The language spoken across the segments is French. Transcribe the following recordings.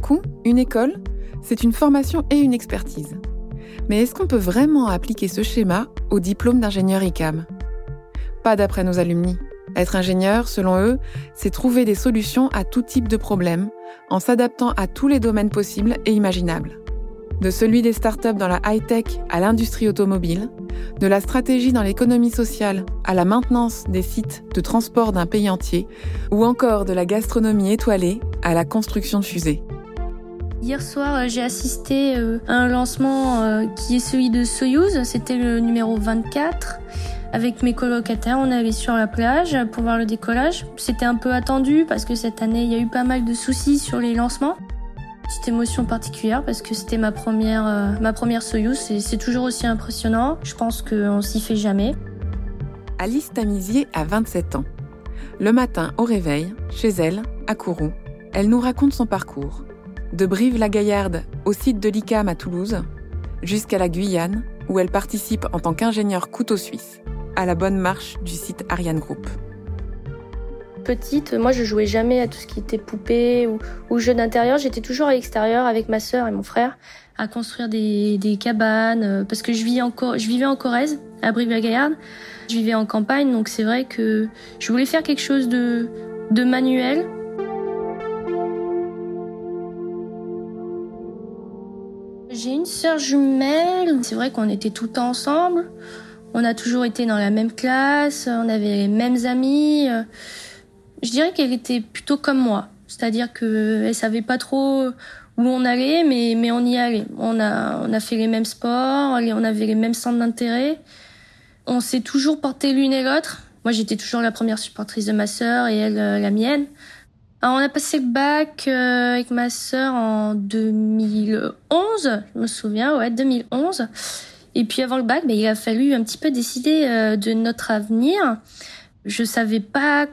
beaucoup, une école, c'est une formation et une expertise. Mais est-ce qu'on peut vraiment appliquer ce schéma au diplôme d'ingénieur ICAM Pas d'après nos alumni. Être ingénieur, selon eux, c'est trouver des solutions à tout type de problèmes en s'adaptant à tous les domaines possibles et imaginables. De celui des startups dans la high-tech à l'industrie automobile, de la stratégie dans l'économie sociale à la maintenance des sites de transport d'un pays entier, ou encore de la gastronomie étoilée à la construction de fusées. Hier soir, euh, j'ai assisté euh, à un lancement euh, qui est celui de Soyuz, c'était le numéro 24. Avec mes colocataires, on allé sur la plage pour voir le décollage. C'était un peu attendu parce que cette année, il y a eu pas mal de soucis sur les lancements. Petite émotion particulière parce que c'était ma première, Soyuz et c'est toujours aussi impressionnant. Je pense qu'on s'y fait jamais. Alice Tamizier a 27 ans. Le matin, au réveil, chez elle, à Kourou, elle nous raconte son parcours. De Brive-la-Gaillarde au site de l'ICAM à Toulouse, jusqu'à la Guyane, où elle participe en tant qu'ingénieure couteau suisse à la bonne marche du site Ariane Group. Petite, moi je jouais jamais à tout ce qui était poupée ou, ou jeux d'intérieur. J'étais toujours à l'extérieur avec ma sœur et mon frère à construire des, cabanes euh, parce que je, vis je vivais en Corrèze, à Brive-la-Gaillarde. Je vivais en campagne, donc c'est vrai que je voulais faire quelque chose de manuel. J'ai une sœur jumelle. C'est vrai qu'on était tout le temps ensemble. On a toujours été dans la même classe, on avait les mêmes amis. Je dirais qu'elle était plutôt comme moi, c'est-à-dire que elle savait pas trop où on allait, mais mais on y allait. On a on a fait les mêmes sports, on avait les mêmes centres d'intérêt. On s'est toujours porté l'une et l'autre. Moi, j'étais toujours la première supportrice de ma sœur et elle euh, la mienne. Alors, on a passé le bac euh, avec ma sœur en 2011, je me souviens, ouais, 2011. Et puis avant le bac, ben, il a fallu un petit peu décider euh, de notre avenir. Je savais pas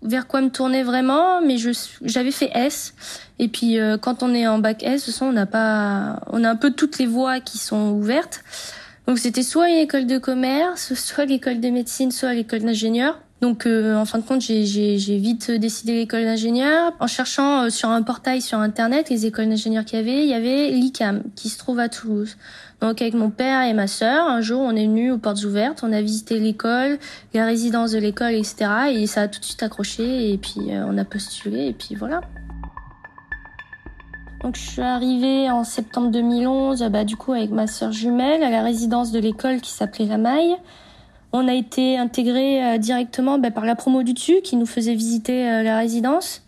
vers quoi me tourner vraiment, mais je j'avais fait S. Et puis euh, quand on est en bac S, on n'a pas, on a un peu toutes les voies qui sont ouvertes. Donc c'était soit une école de commerce, soit l'école de médecine, soit l'école d'ingénieur. Donc euh, en fin de compte, j'ai vite décidé l'école d'ingénieur. En cherchant sur un portail sur internet les écoles d'ingénieurs qu'il y avait, il y avait l'ICAM qui se trouve à Toulouse. Donc avec mon père et ma sœur, un jour on est venu aux portes ouvertes, on a visité l'école, la résidence de l'école, etc. Et ça a tout de suite accroché et puis euh, on a postulé et puis voilà. Donc je suis arrivée en septembre 2011, bah, du coup avec ma sœur jumelle à la résidence de l'école qui s'appelait La Maille. On a été intégrés euh, directement bah, par la promo du dessus qui nous faisait visiter euh, la résidence.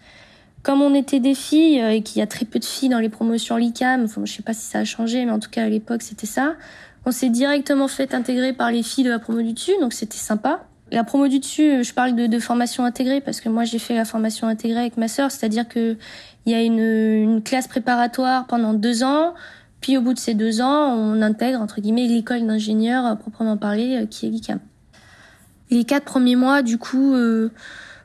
Comme on était des filles euh, et qu'il y a très peu de filles dans les promotions LICAM, enfin, je sais pas si ça a changé, mais en tout cas à l'époque c'était ça. On s'est directement fait intégrer par les filles de la promo du dessus, donc c'était sympa. La promo du dessus, je parle de, formation intégrée parce que moi j'ai fait la formation intégrée avec ma sœur, c'est-à-dire que il y a une, une, classe préparatoire pendant deux ans, puis au bout de ces deux ans, on intègre entre guillemets l'école d'ingénieur euh, proprement parlé euh, qui est l'ICAM. Les quatre premiers mois, du coup, euh,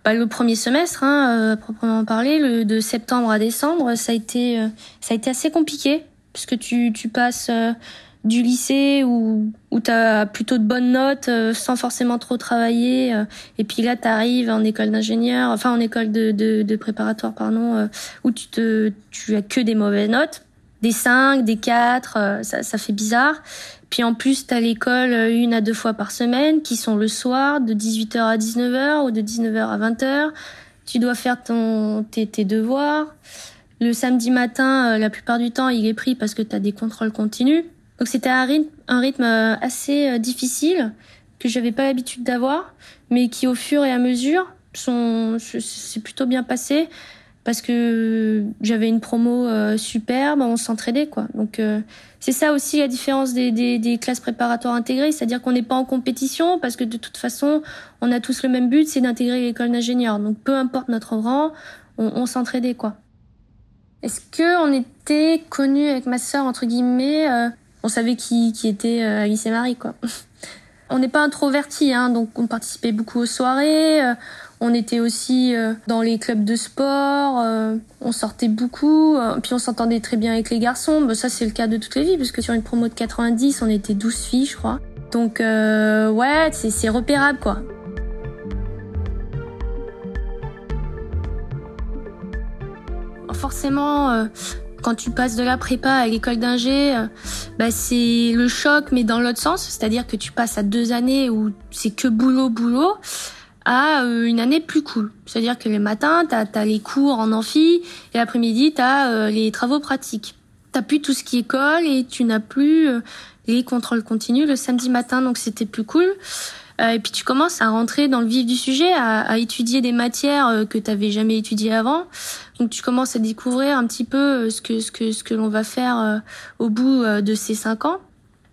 bah, le premier semestre, hein, euh, proprement parler, le, de septembre à décembre, ça a été, euh, ça a été assez compliqué puisque tu, tu passes euh, du lycée où, où tu as plutôt de bonnes notes sans forcément trop travailler. et puis là, tu arrives en école d'ingénieur, enfin en école de, de, de préparatoire, pardon, où tu, te, tu as que des mauvaises notes. Des 5, des 4, ça, ça fait bizarre. Puis en plus, tu as l'école une à deux fois par semaine, qui sont le soir, de 18h à 19h ou de 19h à 20h. Tu dois faire ton, tes, tes devoirs. Le samedi matin, euh, la plupart du temps, il est pris parce que tu as des contrôles continus. Donc c'était un rythme, un rythme euh, assez euh, difficile que j'avais pas l'habitude d'avoir, mais qui au fur et à mesure sont, c'est plutôt bien passé parce que j'avais une promo euh, superbe, on s'entraidait quoi. Donc euh, c'est ça aussi la différence des, des, des classes préparatoires intégrées, c'est-à-dire qu'on n'est pas en compétition parce que de toute façon on a tous le même but, c'est d'intégrer l'école d'ingénieur. Donc peu importe notre rang, on, on s'entraidait quoi. Est-ce que on était connus avec ma sœur entre guillemets euh, On savait qui, qui était Alice et Marie quoi. on n'est pas introverti, hein, donc on participait beaucoup aux soirées. On était aussi euh, dans les clubs de sport, euh, on sortait beaucoup, euh, puis on s'entendait très bien avec les garçons. Ça, c'est le cas de toutes les vies, parce que sur une promo de 90, on était 12 filles, je crois. Donc, ouais, c'est repérable, quoi. forcément, quand tu passes de la prépa à l'école d'ingé, bah, c'est le choc, mais dans l'autre sens, c'est-à-dire que tu passes à deux années où c'est que boulot, boulot à une année plus cool. C'est-à-dire que les matins, tu as, les cours en amphi et l'après-midi, tu as les travaux pratiques. T'as plus tout ce qui est école et tu n'as plus les contrôles continus le samedi matin, donc c'était plus cool. Euh, et puis tu commences à rentrer dans le vif du sujet, à, à étudier des matières euh, que tu n'avais jamais étudiées avant. Donc tu commences à découvrir un petit peu euh, ce que ce que ce que l'on va faire au bout de ces cinq ans.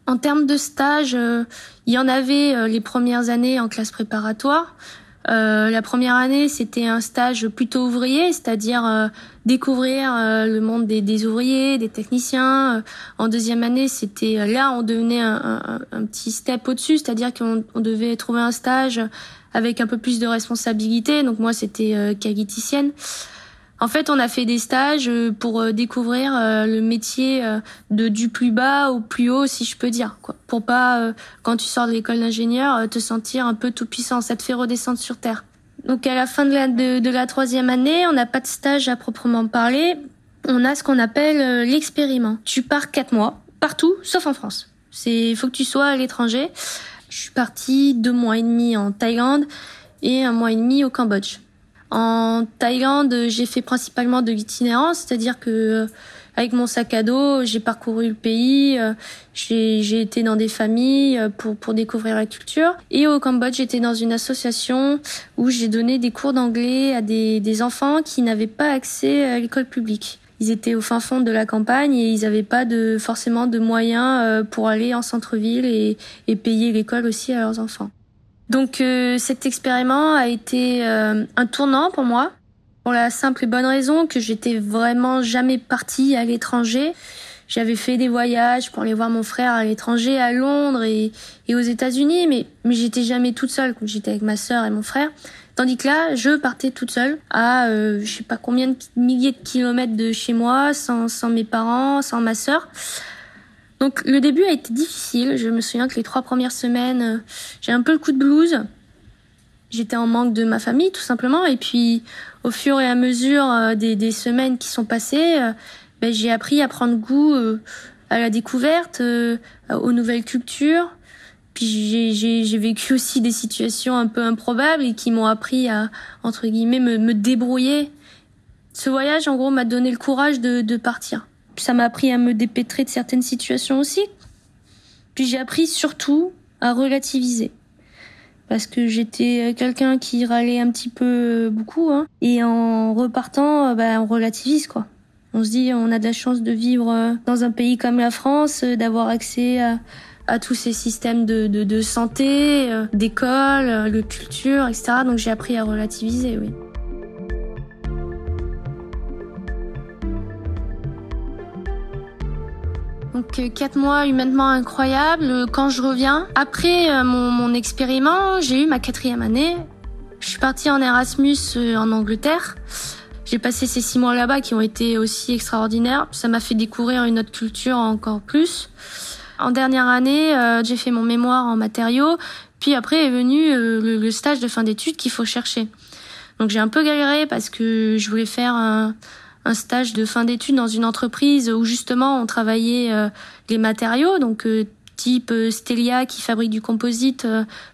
En termes de stage, il y en avait les premières années en classe préparatoire. Euh, la première année, c'était un stage plutôt ouvrier, c'est-à-dire euh, découvrir euh, le monde des, des, ouvriers, des techniciens. En deuxième année, c'était là, on devenait un, un, petit step au-dessus, c'est-à-dire qu'on on devait trouver un stage avec un peu plus de responsabilité. Donc moi, c'était qualiticienne. En fait, on a fait des stages euh, pour euh, découvrir euh, le métier de du plus bas au plus haut, si je peux dire, quoi. Pour pas, quand tu sors de l'école d'ingénieur, te sentir un peu tout puissant. Ça te fait redescendre sur terre. Donc à la fin de la, de, la troisième année, on n'a pas de stage à proprement parler. On a ce qu'on appelle l'expériment. Tu pars quatre mois, partout, sauf en France. C'est, faut que tu sois à l'étranger. Je suis partie deux mois et demi en Thaïlande et un mois et demi au Cambodge. En Thaïlande, j'ai fait principalement de l'itinérance, c'est-à-dire que euh, avec mon sac à dos, j'ai parcouru le pays, euh, j'ai été dans des familles euh, pour, pour découvrir la culture. Et au Cambodge, j'étais dans une association où j'ai donné des cours d'anglais à des, des enfants qui n'avaient pas accès à l'école publique. Ils étaient au fin fond de la campagne et ils n'avaient pas de, forcément de moyens pour aller en centre-ville et, et payer l'école aussi à leurs enfants. Donc euh, cet expériment a été euh, un tournant pour moi, pour la simple et bonne raison que j'étais vraiment jamais partie à l'étranger. J'avais fait des voyages pour aller voir mon frère à l'étranger, à Londres et, aux États-Unis, mais, mais j'étais jamais toute seule, j'étais avec ma sœur et mon frère. Tandis que là, je partais toute seule à euh, je sais pas combien de milliers de kilomètres de chez moi, sans, sans mes parents, sans ma sœur. Donc le début a été difficile. Je me souviens que les trois premières semaines, euh, j'ai un peu le coup de blues. J'étais en manque de ma famille tout simplement. Et puis au fur et à mesure euh, des, semaines qui sont passées, euh, ben, j'ai appris à prendre goût à la découverte, aux nouvelles cultures. Puis j'ai vécu aussi des situations un peu improbables et qui m'ont appris à, entre guillemets, me, me débrouiller. Ce voyage, en gros, m'a donné le courage de, de partir ça m'a appris à me dépêtrer de certaines situations aussi. Puis j'ai appris surtout à relativiser. Parce que j'étais quelqu'un qui râlait un petit peu beaucoup. Hein. Et en repartant, bah, on relativise quoi. On se dit, on a de la chance de vivre dans un pays comme la France, d'avoir accès à, tous ces systèmes de, de, santé, euh, d'école, de culture, etc. Donc j'ai appris à relativiser, oui. Euh, quatre mois humainement incroyables. Quand je reviens, après euh, mon, mon expériment, j'ai eu ma quatrième année. Je suis partie en Erasmus euh, en Angleterre. J'ai passé ces six mois là-bas qui ont été aussi extraordinaires. Ça m'a fait découvrir une autre culture encore plus. En dernière année, j'ai fait mon mémoire en matériaux. Puis après est venu le, le stage de fin d'études qu'il faut chercher. Donc j'ai un peu galéré parce que je voulais faire un, un stage de fin d'études dans une entreprise où justement on travaillait euh, les matériaux, donc euh, type euh, Stelia qui fabrique du composite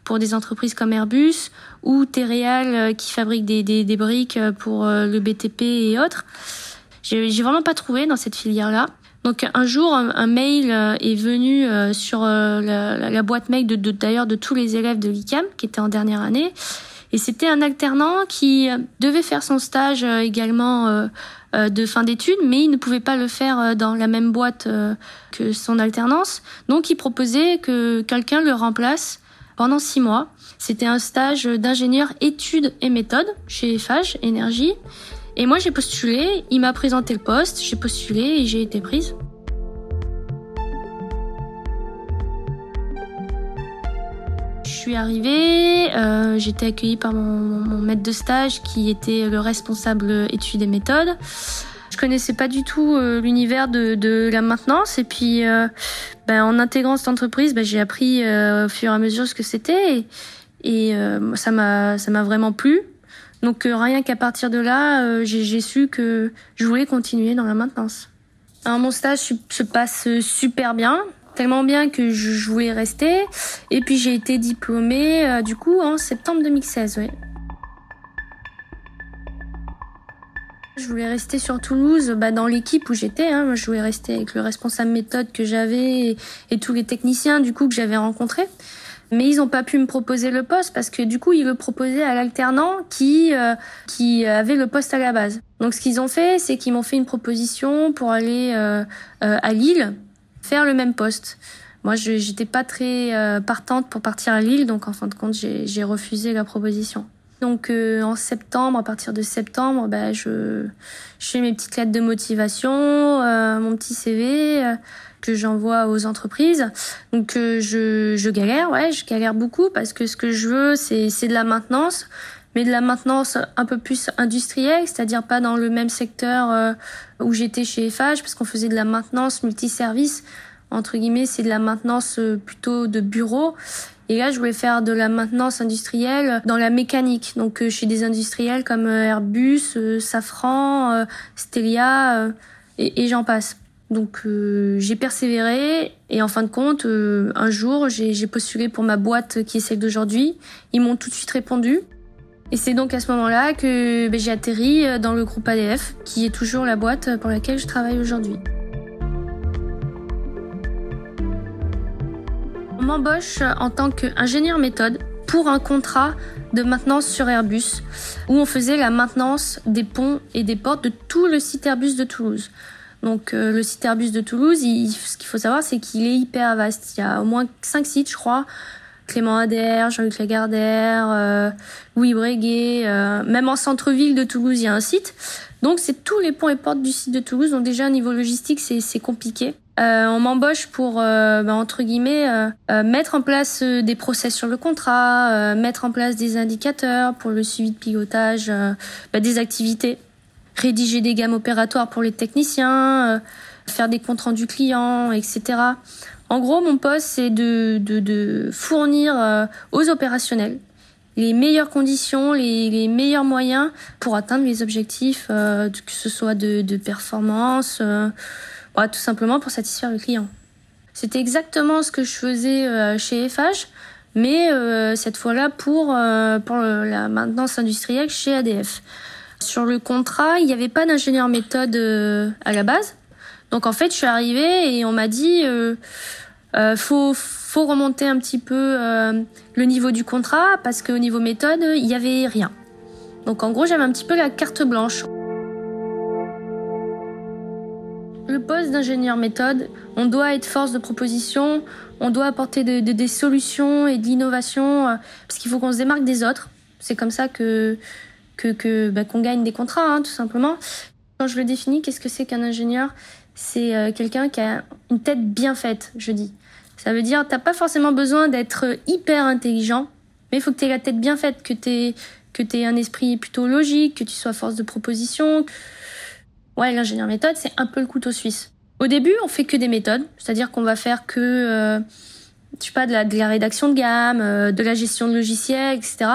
pour des entreprises comme Airbus ou Terreal qui fabrique des, briques pour le BTP et autres. J'ai vraiment pas trouvé dans cette filière-là. Donc un jour, un, mail est venu sur la, la, boîte mail de d'ailleurs de, de tous les élèves de l'ICAM qui étaient en dernière année. Et c'était un alternant qui devait faire son stage également euh, de fin d'études, mais il ne pouvait pas le faire euh, dans la même boîte euh, que son alternance. Donc il proposait que quelqu'un le remplace pendant six mois. C'était un stage d'ingénieur études et méthodes chez FH Énergie. Et moi j'ai postulé, il m'a présenté le poste, j'ai postulé et j'ai été prise. Suis arrivée, euh, j'étais accueillie par mon, maître de stage qui était le responsable études et méthodes. Je connaissais pas du tout euh, l'univers de, la maintenance et puis euh, ben, en intégrant cette entreprise, ben, j'ai appris au fur et à mesure ce que c'était et, ça m'a ça m'a vraiment plu. Donc rien qu'à partir de là, j'ai su que je voulais continuer dans la maintenance. Alors, mon stage se passe super bien, tellement bien que je voulais rester. Et puis j'ai été diplômée du coup en septembre 2016. Ouais. Je voulais rester sur Toulouse, bah, dans l'équipe où j'étais. Hein. Je voulais rester avec le responsable méthode que j'avais et, tous les techniciens du coup que j'avais rencontrés. Mais ils n'ont pas pu me proposer le poste parce que du coup ils le proposaient à l'alternant qui euh, qui avait le poste à la base. Donc ce qu'ils ont fait, c'est qu'ils m'ont fait une proposition pour aller euh, euh, à Lille faire le même poste. Moi, j'étais pas très partante pour partir à Lille, donc en fin de compte, j'ai refusé la proposition. Donc euh, en septembre, à partir de septembre, bah, je, fais mes petites lettres de motivation, euh, mon petit CV euh, que j'envoie aux entreprises. Donc je, je galère, ouais, je galère beaucoup parce que ce que je veux, c'est de la maintenance, mais de la maintenance un peu plus industrielle, c'est-à-dire pas dans le même secteur où j'étais chez FH, parce qu'on faisait de la maintenance multiservice. Entre guillemets, c'est de la maintenance plutôt de bureau. Et là, je voulais faire de la maintenance industrielle dans la mécanique. Donc, euh, chez des industriels comme euh, Airbus, euh, Safran, Stelia, et, j'en passe. Donc, j'ai persévéré et en fin de compte, un jour, j'ai postulé pour ma boîte qui est celle d'aujourd'hui. Ils m'ont tout de suite répondu. Et c'est donc à ce moment-là que ben, j'ai atterri dans le groupe ADF, qui est toujours la boîte pour laquelle je travaille aujourd'hui. m'embauche en tant qu'ingénieur méthode pour un contrat de maintenance sur Airbus, où on faisait la maintenance des ponts et des portes de tout le site Airbus de Toulouse. Donc euh, le site Airbus de Toulouse, ce qu'il faut savoir, c'est qu'il est hyper vaste. Il y a au moins cinq sites, je crois. Clément Adair, Jean-Luc Lagardère, euh, Louis Breguet, euh, même en centre-ville de Toulouse, il y a un site. Donc c'est tous les ponts et portes du site de Toulouse. Donc déjà, au niveau logistique, c'est compliqué. Euh, on m'embauche pour euh, bah, entre guillemets euh, mettre en place des process sur le contrat, mettre en place des indicateurs pour le suivi de pilotage bah, des activités, rédiger des gammes opératoires pour les techniciens, faire des comptes rendus clients, etc. En gros, mon poste c'est de, de, de, fournir aux opérationnels les meilleures conditions, les, les, meilleurs moyens pour atteindre les objectifs, que ce soit de, de performance tout simplement pour satisfaire le client. C'était exactement ce que je faisais euh, chez FH, mais euh, cette fois-là pour, euh, pour la maintenance industrielle chez ADF. Sur le contrat, il n'y avait pas d'ingénieur méthode à la base. Donc en fait, je suis arrivée et on m'a dit euh, faut faut remonter un petit peu le niveau du contrat parce qu'au niveau méthode, il n'y avait rien. Donc en gros, j'avais un petit peu la carte blanche. Le poste d'ingénieur méthode, on doit être force de proposition, on doit apporter des solutions et de l'innovation, euh, parce qu'il faut qu'on se démarque des autres. C'est comme ça que que, bah, qu'on gagne des contrats, hein, tout simplement. Quand je le définis, qu'est-ce que c'est qu'un ingénieur? C'est euh, quelqu'un qui a une tête bien faite, je dis. Ça veut dire, t'as pas forcément besoin d'être hyper intelligent, mais il faut que tu aies la tête bien faite, que tu que aies un esprit plutôt logique, que tu sois force de proposition. Ouais, l'ingénieur méthode, c'est un peu le couteau suisse. Au début, on fait que des méthodes, c'est-à-dire qu'on va faire que, euh, je sais pas, de la, de la rédaction de gamme, euh, de la gestion de logiciels, etc.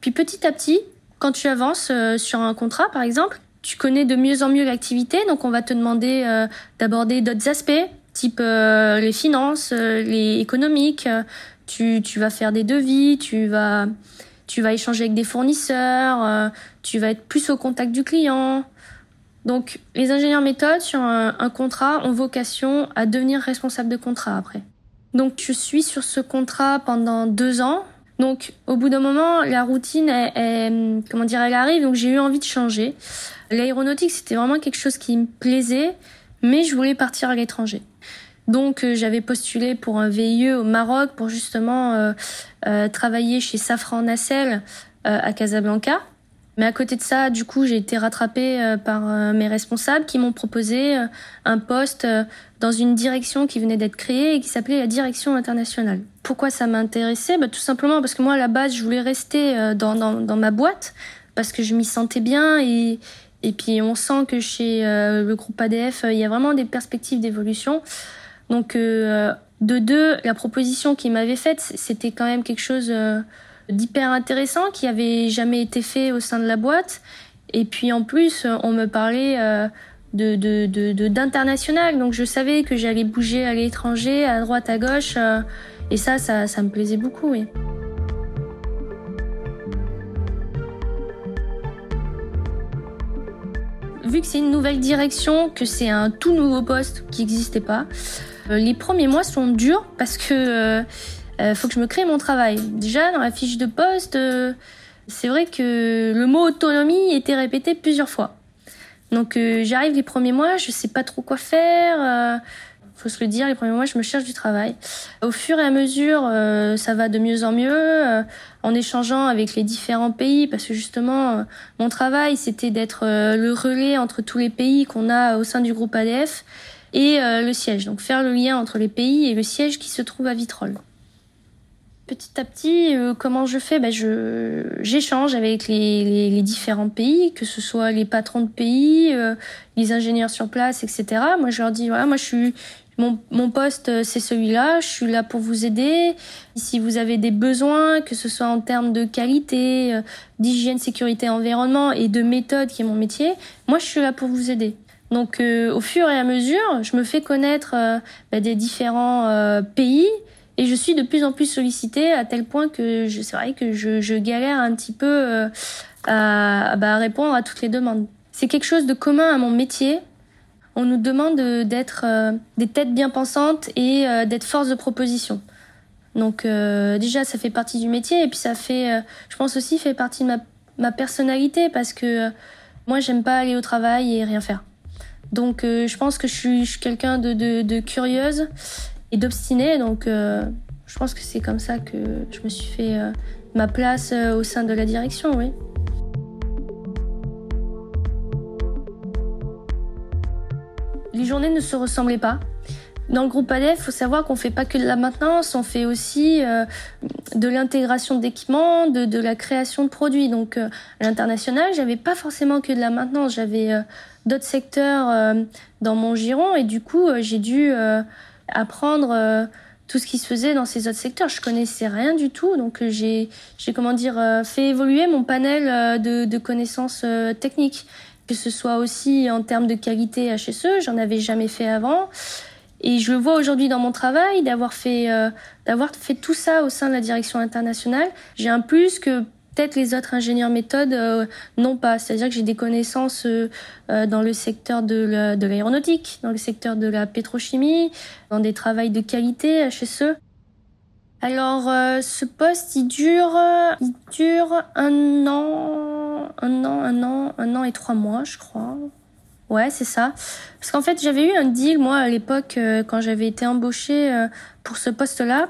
Puis petit à petit, quand tu avances euh, sur un contrat, par exemple, tu connais de mieux en mieux l'activité, donc on va te demander euh, d'aborder d'autres aspects, type les finances, les économiques. tu, tu vas faire des devis, tu vas, tu vas échanger avec des fournisseurs, tu vas être plus au contact du client. Donc, les ingénieurs méthodes sur un, contrat ont vocation à devenir responsables de contrat après. Donc, je suis sur ce contrat pendant deux ans. Donc, au bout d'un moment, la routine, comment dire, elle arrive. Donc, j'ai eu envie de changer. L'aéronautique, c'était vraiment quelque chose qui me plaisait, mais je voulais partir à l'étranger. Donc, euh, j'avais postulé pour un VIE au Maroc pour justement euh, euh, travailler chez Safran Nacelle à Casablanca. Mais à côté de ça, du coup, j'ai été rattrapée par mes responsables qui m'ont proposé un poste dans une direction qui venait d'être créée et qui s'appelait la direction internationale. Pourquoi ça m'intéressait bah, Tout simplement parce que moi, à la base, je voulais rester dans, dans, dans ma boîte parce que je m'y sentais bien et, et puis on sent que chez le groupe ADF, il y a vraiment des perspectives d'évolution. Donc de deux, la proposition qu'ils m'avaient faite, c'était quand même quelque chose d'hyper intéressant qui avait jamais été fait au sein de la boîte. Et puis en plus, on me parlait de d'international, donc je savais que j'allais bouger à l'étranger, à droite, à gauche, et ça, ça, ça me plaisait beaucoup, vu que c'est une nouvelle direction, que c'est un tout nouveau poste qui n'existait pas, euh, les premiers mois sont durs parce que euh, euh, faut que je me crée mon travail. Déjà dans la fiche de poste, c'est vrai que le mot autonomie était répété plusieurs fois. Donc j'arrive les premiers mois, je sais pas trop quoi faire faut se le dire, les premiers mois, je me cherche du travail. Au fur et à mesure, euh, ça va de mieux en mieux, euh, en échangeant avec les différents pays, parce que justement, euh, mon travail, c'était d'être le relais entre tous les pays qu'on a au sein du groupe ADF et le siège. Donc faire le lien entre les pays et le siège qui se trouve à Vitrolles. Petit à petit, comment je fais? Ben je j'échange avec les, les, différents pays, que ce soit les patrons de pays, les ingénieurs sur place, etc. Moi, je leur dis voilà, moi je suis mon, poste, euh, c'est celui-là. Je suis là pour vous aider. Si vous avez des besoins, que ce soit en termes de qualité, euh, d'hygiène, sécurité, environnement et de méthode, qui est mon métier, moi, je suis là pour vous aider. Donc, euh, au fur et à mesure, je me fais connaître bah, des différents pays et je suis de plus en plus sollicitée à tel point que c'est vrai que je, galère un petit peu à, bah, à répondre à toutes les demandes. C'est quelque chose de commun à mon métier on nous demande d'être euh, des têtes bien pensantes et euh, d'être force de proposition. Donc euh, déjà, ça fait partie du métier et puis ça fait, je pense aussi, fait partie de ma, personnalité parce que moi, j'aime pas aller au travail et rien faire. Donc je pense que je suis, quelqu'un de, curieuse et d'obstinée. Donc je pense que c'est comme ça que je me suis fait ma place au sein de la direction, oui. les journées ne se ressemblaient pas. Dans le groupe ADF, il faut savoir qu'on fait pas que de la maintenance, on fait aussi euh, de l'intégration d'équipements, de, la création de produits. Donc euh, à l'international, j'avais pas forcément que de la maintenance, j'avais euh, d'autres secteurs dans mon giron et du coup, j'ai dû apprendre tout ce qui se faisait dans ces autres secteurs. Je connaissais rien du tout, donc j'ai j'ai comment dire fait évoluer mon panel de, connaissances techniques que ce soit aussi en termes de qualité HSE, j'en avais jamais fait avant. Et je le vois aujourd'hui dans mon travail d'avoir fait euh, d'avoir fait tout ça au sein de la direction internationale. J'ai un plus que peut-être les autres ingénieurs méthodes euh, n'ont pas. C'est-à-dire que j'ai des connaissances euh, dans le secteur de l'aéronautique, dans le secteur de la pétrochimie, dans des travails de qualité HSE. Alors, ce poste, il dure, il dure un an, un an, un an, un an et trois mois, je crois. Ouais, c'est ça. Parce qu'en fait, j'avais eu un deal, moi, à l'époque, euh, quand j'avais été embauchée euh, pour ce poste-là.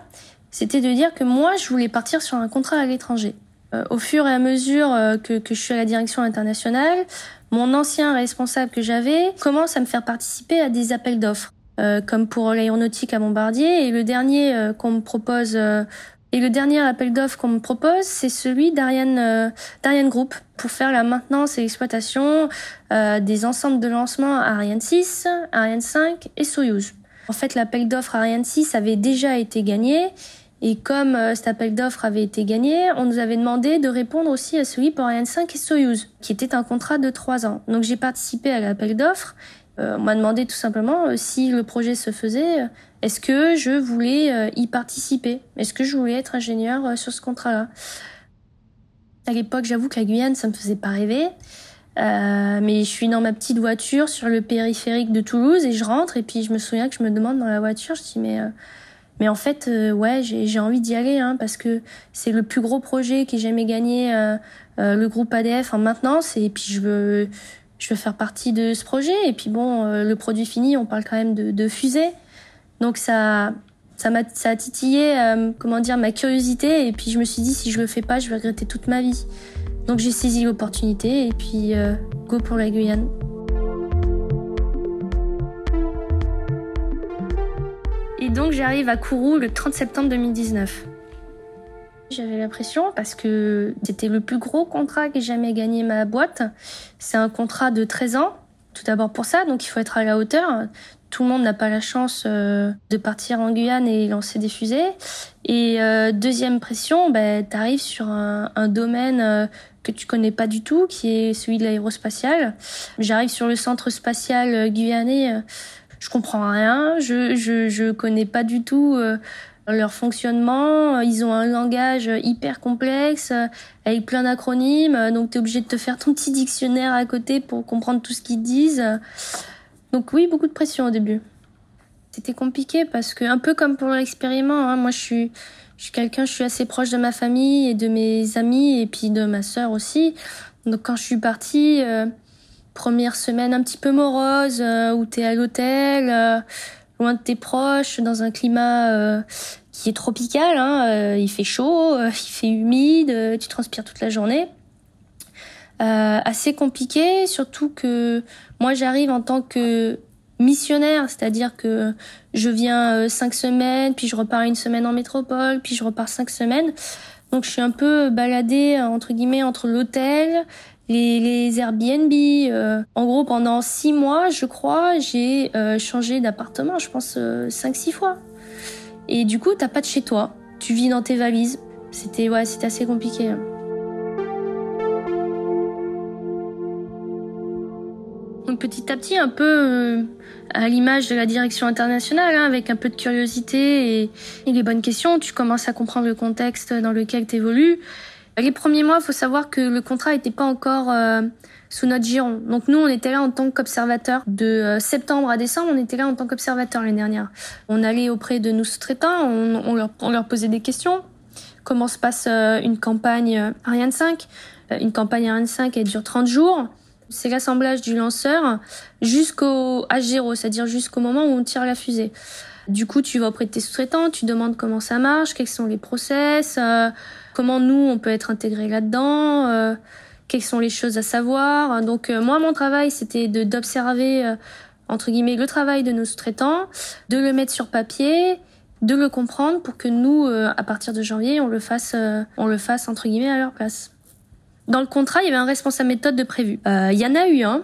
C'était de dire que moi, je voulais partir sur un contrat à l'étranger. Euh, au fur et à mesure que, que je suis à la direction internationale, mon ancien responsable que j'avais commence à me faire participer à des appels d'offres. comme pour l'aéronautique à Bombardier et le dernier qu'on me propose et le dernier appel d'offres qu'on me propose, c'est celui d'Ariane euh, Group pour faire la maintenance et l'exploitation euh, des ensembles de lancement Ariane 6, Ariane 5 et Soyuz. En fait, l'appel d'offres Ariane 6 avait déjà été gagné et comme euh, cet appel d'offres avait été gagné, on nous avait demandé de répondre aussi à celui pour Ariane 5 et Soyuz, qui était un contrat de trois ans. Donc j'ai participé à l'appel d'offres. on m'a demandé tout simplement si le projet se faisait, est-ce que je voulais euh, y participer? Est-ce que je voulais être ingénieur euh, sur ce contrat-là? À l'époque, j'avoue que la Guyane, ça me faisait pas rêver. Euh, mais je suis dans ma petite voiture sur le périphérique de Toulouse et je rentre et puis je me souviens que je me demande dans la voiture, je dis mais mais en fait ouais j'ai envie d'y aller hein, parce que c'est le plus gros projet qui jamais gagné le groupe ADF en maintenance et puis je veux je veux faire partie de ce projet et puis bon le produit fini on parle quand même de, de fusée donc ça, ça m'a, ça a titillé, euh, comment dire, ma curiosité. Et puis je me suis dit, si je le fais pas, je vais regretter toute ma vie. Donc j'ai saisi l'opportunité et puis euh, go pour la Guyane. Et donc j'arrive à Kourou le 30 septembre 2019. J'avais l'impression parce que c'était le plus gros contrat que j'ai jamais gagné ma boîte. C'est un contrat de 13 ans Tout d'abord pour ça, donc il faut être à la hauteur. Tout le monde n'a pas la chance euh, de partir en Guyane et lancer des fusées. Et euh, deuxième pression, ben, tu arrives sur un, domaine euh, que tu connais pas du tout, qui est celui de l'aérospatial. J'arrive sur le centre spatial guyanais, je comprends rien, je, je, je connais pas du tout leur fonctionnement. Ils ont un langage hyper complexe avec plein d'acronymes, donc tu es obligé de te faire ton petit dictionnaire à côté pour comprendre tout ce qu'ils disent. Donc oui, beaucoup de pression au début. C'était compliqué parce que, un peu comme pour l'expériment, hein, moi je suis, je suis quelqu'un, je suis assez proche de ma famille et de mes amis et puis de ma sœur aussi. Donc quand je suis partie, euh, première semaine un petit peu morose, euh, où t'es à l'hôtel, euh, loin de tes proches, dans un climat euh, qui est tropical, hein, il fait chaud, il fait humide, tu transpires toute la journée. assez compliqué, surtout que moi, j'arrive en tant que missionnaire, c'est-à-dire que je viens euh, cinq semaines, puis je repars une semaine en métropole, puis je repars cinq semaines. Donc je suis un peu baladée entre guillemets entre l'hôtel, les, Airbnb. Euh, en gros, pendant six mois, je crois, j'ai euh, changé d'appartement, je pense cinq six fois. Et du coup, t'as pas de chez toi. Tu vis dans tes valises. C'était ouais, assez compliqué. Hein. Donc petit à petit, un peu euh, à l'image de la direction internationale, hein, avec un peu de curiosité et, les bonnes questions, tu commences à comprendre le contexte dans lequel tu évolues. Les premiers mois, il faut savoir que le contrat n'était pas encore euh, sous notre giron. Donc nous, on était là en tant qu'observateur. De euh, septembre à décembre, on était là en tant qu'observateur l'année dernière. On allait auprès de nos sous-traitants, on, leur, on, leur, posait des questions. Comment se passe une campagne Ariane 5 Une campagne Ariane 5, elle dure 30 jours c'est l'assemblage du lanceur jusqu'au H0, c'est-à-dire jusqu'au moment où on tire la fusée. Du coup, tu vas auprès de tes sous-traitants, tu demandes comment ça marche, quels sont les process, euh, comment nous on peut être intégré là-dedans, euh, quelles sont les choses à savoir. Donc euh, moi, mon travail, c'était de d'observer entre guillemets le travail de nos sous-traitants, de le mettre sur papier, de le comprendre pour que nous, à partir de janvier, on le fasse, on le fasse entre guillemets à leur place. Dans le contrat, il y avait un responsable méthode de prévu. Euh, il y en a eu un,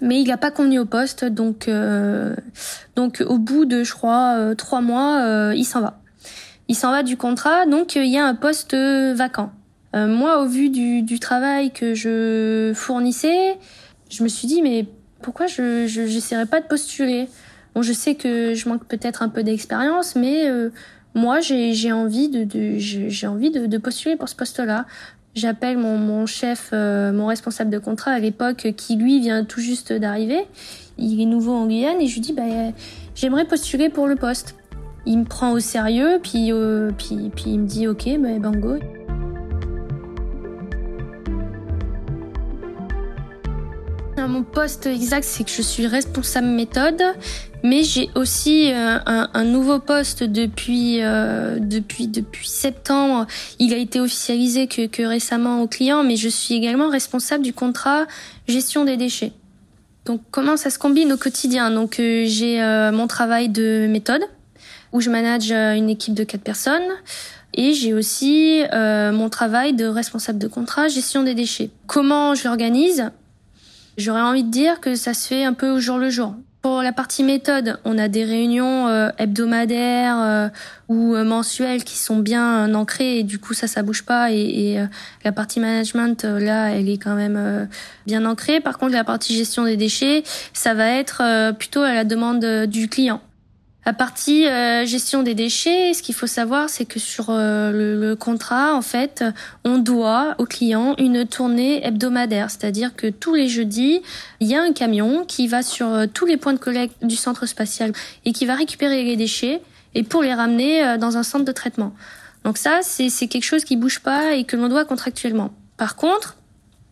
mais il n'a pas convenu au poste, donc euh, donc au bout de, je crois, euh, trois mois, il s'en va. Il s'en va du contrat, donc il y a un poste vacant. moi, au vu du, du travail que je fournissais, je me suis dit mais pourquoi je j'essaierais pas de postuler? Bon, je sais que je manque peut-être un peu d'expérience, mais moi j'ai envie de, de envie de, postuler pour ce poste-là. J'appelle mon, mon chef, euh, mon responsable de contrat à l'époque, qui lui vient tout juste d'arriver. Il est nouveau en Guyane et je lui dis bah, j'aimerais postuler pour le poste. Il me prend au sérieux, puis, euh, puis, puis il me dit ok, bah, bango. Mon poste exact, c'est que je suis responsable méthode, mais j'ai aussi euh, un, nouveau poste depuis euh, depuis depuis septembre. Il a été officialisé que, que récemment au client, mais je suis également responsable du contrat gestion des déchets. Donc comment ça se combine au quotidien? Donc euh, j'ai mon travail de méthode où je manage une équipe de quatre personnes. Et j'ai aussi mon travail de responsable de contrat, gestion des déchets. Comment je l'organise? J'aurais envie de dire que ça se fait un peu au jour le jour. Pour la partie méthode, on a des réunions euh, hebdomadaires euh, ou euh, mensuelles qui sont bien ancrées et du coup ça ça bouge pas et, et la partie management là elle est quand même bien ancrée. Par contre la partie gestion des déchets, ça va être plutôt à la demande du client. La partie euh, gestion des déchets, ce qu'il faut savoir, c'est que sur euh, le, contrat, en fait, on doit au client une tournée hebdomadaire, c'est-à-dire que tous les jeudis, il y a un camion qui va sur euh, tous les points de collecte du centre spatial et qui va récupérer les déchets et pour les ramener dans un centre de traitement. Donc ça, c'est quelque chose qui bouge pas et que l'on doit contractuellement. Par contre,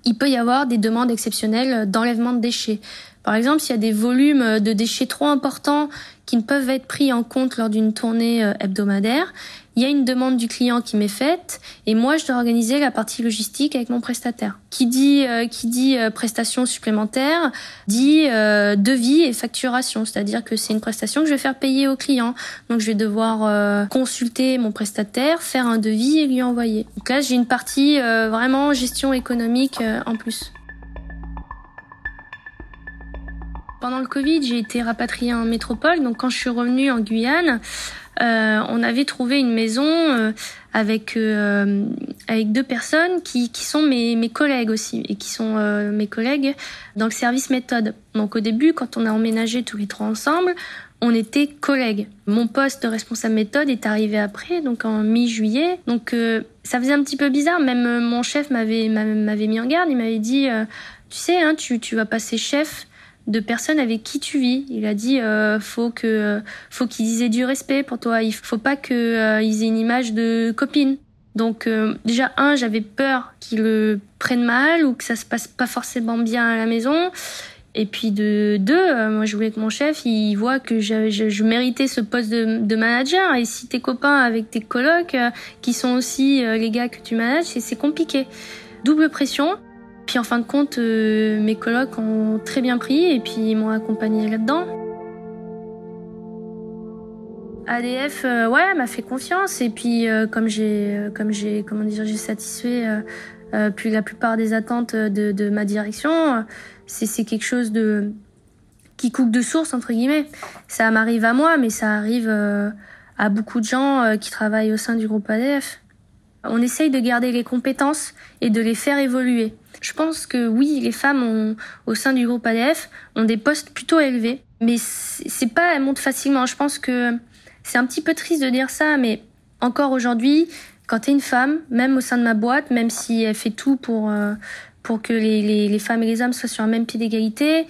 il peut y avoir des demandes exceptionnelles d'enlèvement de déchets. Par exemple, s'il y a des volumes de déchets trop importants qui ne peuvent être pris en compte lors d'une tournée euh, hebdomadaire, il y a une demande du client qui m'est faite et moi je dois organiser la partie logistique avec mon prestataire. Qui dit euh, qui dit euh, prestation supplémentaire dit devis et facturation, c'est-à-dire que c'est une prestation que je vais faire payer au client. Donc je vais devoir consulter mon prestataire, faire un devis et lui envoyer. Donc là j'ai une partie vraiment gestion économique en plus. Pendant le Covid, j'ai été rapatriée en métropole. Donc quand je suis revenue en Guyane, euh, on avait trouvé une maison euh, avec euh, avec deux personnes qui, qui sont mes, mes collègues aussi et qui sont mes collègues dans le service méthode. Donc au début, quand on a emménagé tous les trois ensemble, on était collègues. Mon poste responsable méthode est arrivé après, donc en mi-juillet. Donc ça faisait un petit peu bizarre. Même mon chef m'avait m'avait mis en garde. Il m'avait dit, tu sais, hein, tu tu vas passer chef de personnes avec qui tu vis. Il a dit euh, faut que faut qu'ils aient du respect pour toi. Il faut pas que euh, aient une image de copine. Donc euh, déjà un, j'avais peur qu'ils le prennent mal ou que ça se passe pas forcément bien à la maison. Et puis de deux, euh, moi je voulais que mon chef il voit que je, je, méritais ce poste de, de, manager. Et si t'es copain avec tes colocs qui sont aussi les gars que tu manages, c'est compliqué. Double pression. Puis en fin de compte, euh, mes colocs ont très bien pris et puis ils m'ont accompagné là-dedans. ADF, euh, ouais, m'a fait confiance et puis euh, comme j'ai, comme j'ai, comment dire, j'ai satisfait puis la plupart des attentes de, de ma direction, c'est, c'est quelque chose de qui coupe de source entre guillemets. Ça m'arrive à moi, mais ça arrive à beaucoup de gens qui travaillent au sein du groupe ADF. On essaye de garder les compétences et de les faire évoluer. Je pense que oui, les femmes ont, au sein du groupe ADF ont des postes plutôt élevés, mais c'est pas elles montent facilement. Je pense que c'est un petit peu triste de dire ça, mais encore aujourd'hui, quand tu es une femme, même au sein de ma boîte, même si elle fait tout pour euh, pour que les, les, les, femmes et les hommes soient sur un même pied d'égalité,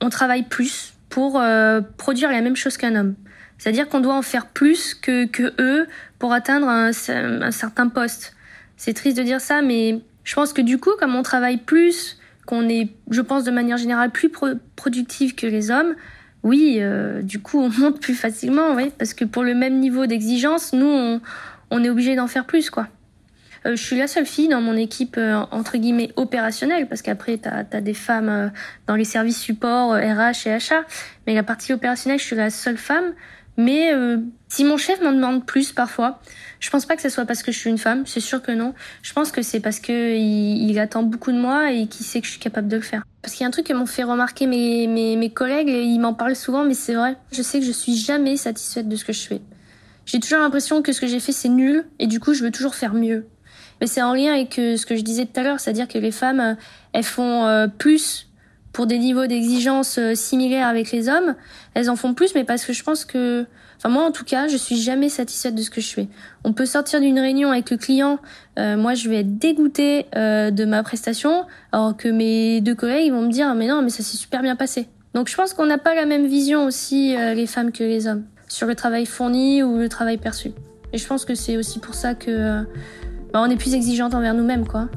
on travaille plus pour euh, produire la même chose qu'un homme. C'est-à-dire qu'on doit en faire plus que, que eux pour atteindre un, un certain poste. C'est triste de dire ça, mais je pense que du coup, comme on travaille plus, qu'on est, je pense, de manière générale plus productif que les hommes, oui, euh, du coup, on monte plus facilement, oui, parce que pour le même niveau d'exigence, nous, on, on, est obligé d'en faire plus, quoi. Euh, je suis la seule fille dans mon équipe, euh, entre guillemets, opérationnelle, parce qu'après, tu as, des femmes euh, dans les services support, RH et achat, mais la partie opérationnelle, je suis la seule femme. Mais si mon chef m'en demande plus parfois, je pense pas que ce soit parce que je suis une femme, c'est sûr que non. Je pense que c'est parce que il, il, attend beaucoup de moi et qu'il sait que je suis capable de le faire. Parce qu'il y a un truc que m'ont fait remarquer mes, mes, mes collègues, ils m'en parlent souvent, mais c'est vrai. Je sais que je suis jamais satisfaite de ce que je fais. J'ai toujours l'impression que ce que j'ai fait c'est nul et du coup je veux toujours faire mieux. Mais c'est en lien avec euh, ce que je disais tout à l'heure, c'est-à-dire que les femmes, euh, elles font euh, plus pour des niveaux d'exigence similaires avec les hommes. Elles en font plus, mais parce que je pense que Enfin moi en tout cas, je suis jamais satisfaite de ce que je fais. On peut sortir d'une réunion avec le client, euh, moi je vais être dégoûtée euh, de ma prestation, alors que mes deux collègues vont me dire mais non mais ça s'est super bien passé. Donc je pense qu'on n'a pas la même vision aussi euh, les femmes que les hommes sur le travail fourni ou le travail perçu. Et je pense que c'est aussi pour ça que bah, on est plus exigeante envers nous-mêmes quoi.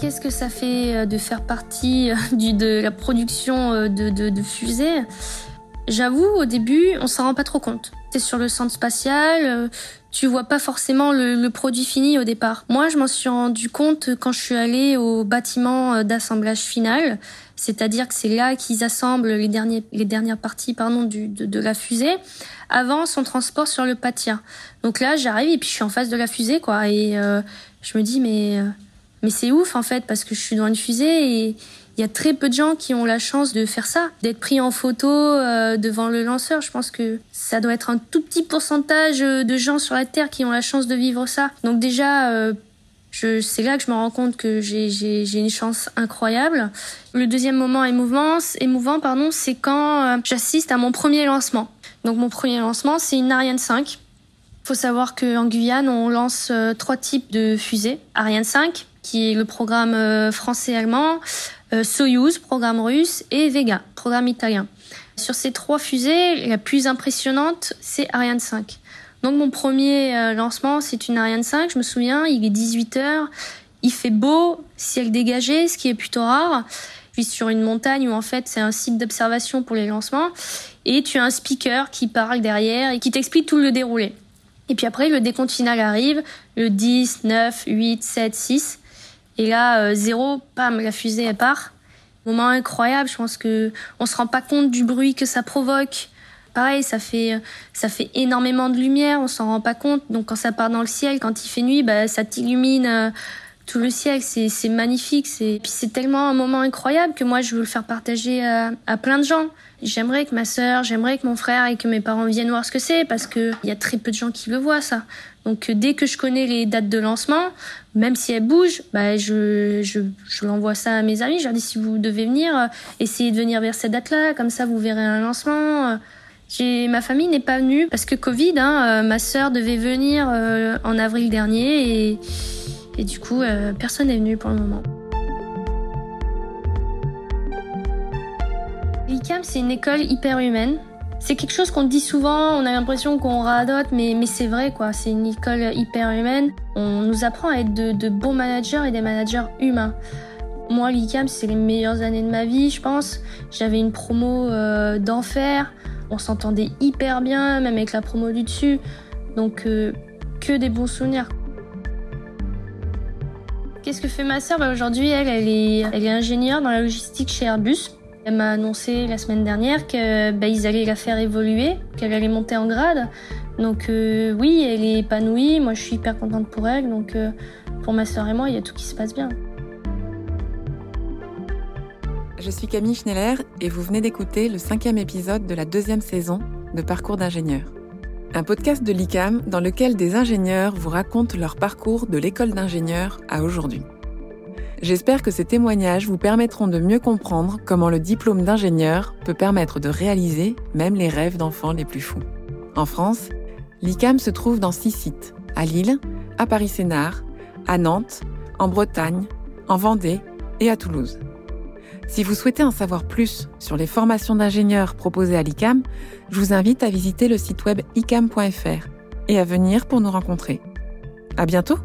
Qu'est-ce que ça fait euh, de faire partie euh, de la production euh, de, de, fusées? J'avoue, au début, on s'en rend pas trop compte. T'es sur le centre spatial, tu vois pas forcément le, produit fini au départ. Moi, je m'en suis rendu compte quand je suis allée au bâtiment d'assemblage final, c'est-à-dire que c'est là qu'ils assemblent les, dernières parties pardon, de, la fusée avant son transport sur le pâtir. Donc là, j'arrive et puis je suis en face de la fusée, quoi, et je me dis mais mais c'est ouf en fait parce que je suis dans une fusée et il y a très peu de gens qui ont la chance de faire ça, d'être pris en photo euh, devant le lanceur. Je pense que ça doit être un tout petit pourcentage de gens sur la Terre qui ont la chance de vivre ça. Donc déjà, euh, c'est là que je me rends compte que j'ai, une chance incroyable. Le deuxième moment émouvant, émouvant pardon, c'est quand euh, j'assiste à mon premier lancement. Donc mon premier lancement, c'est une Ariane 5. Faut savoir qu'en Guyane, on lance trois types de fusées. Ariane 5, qui est le programme euh, français-allemand, euh, Soyuz, programme russe, et Vega, programme italien. Sur ces trois fusées, la plus impressionnante, c'est Ariane 5. Donc mon premier euh, lancement, c'est une Ariane 5, je me souviens, il est 18h, il fait beau, ciel dégagé, ce qui est plutôt rare. Je suis sur une montagne où en fait c'est un site d'observation pour les lancements, et tu as un speaker qui parle derrière et qui t'explique tout le déroulé. Et puis après, le décompte final arrive, le 10, 9, 8, 7, 6. Et là, euh, zéro, pam, la fusée, part. Moment incroyable, je pense que on se rend pas compte du bruit que ça provoque. Pareil, ça fait, ça fait énormément de lumière, on s'en rend pas compte. Donc quand ça part dans le ciel, quand il fait nuit, bah, ça t'illumine euh, tout le siècle. C'est magnifique. C'est puis c'est tellement un moment incroyable que moi je veux le faire partager à, plein de gens. J'aimerais que ma sœur, j'aimerais que mon frère et que mes parents viennent voir ce que c'est parce que il y a très peu de gens qui le voient ça. Donc dès que je connais les dates de lancement, même si elles bougent, bah, je, je, je l'envoie ça à mes amis. Je leur dis si vous devez venir, euh, essayez de venir vers cette date-là, comme ça vous verrez un lancement. J'ai ma famille n'est pas venue parce que Covid. Hein, euh, ma sœur devait venir euh, en avril dernier et, et du coup personne n'est venu pour le moment. L'ICAM, c'est une école hyper humaine. C'est quelque chose qu'on dit souvent, on a l'impression qu'on radote, mais, mais c'est vrai quoi. C'est une école hyper humaine. On nous apprend à être de, bons managers et des managers humains. Moi, l'ICAM, c'est les meilleures années de ma vie, je pense. J'avais une promo euh, d'enfer. On s'entendait hyper bien, même avec la promo du dessus. Donc, euh, que des bons souvenirs. Qu'est-ce que fait ma sœur? Bah, Aujourd'hui, elle, elle est, ingénieure dans la logistique chez Airbus. Elle m'a annoncé la semaine dernière qu'ils bah, allaient la faire évoluer, qu'elle allait monter en grade. Donc euh, oui, elle est épanouie. Moi, je suis hyper contente pour elle. Donc euh, pour ma sœur et moi, il y a tout qui se passe bien. Je suis Camille Schneller et vous venez d'écouter le cinquième épisode de la deuxième saison de Parcours d'ingénieur. Un podcast de l'ICAM dans lequel des ingénieurs vous racontent leur parcours de l'école d'ingénieur à aujourd'hui. J'espère que ces témoignages vous permettront de mieux comprendre comment le diplôme d'ingénieur peut permettre de réaliser même les rêves d'enfants les plus fous. En France, l'ICAM se trouve dans six sites, à Lille, à Paris-Sénard, à Nantes, en Bretagne, en Vendée et à Toulouse. Si vous souhaitez en savoir plus sur les formations d'ingénieurs proposées à l'ICAM, je vous invite à visiter le site web icam.fr et à venir pour nous rencontrer. À bientôt!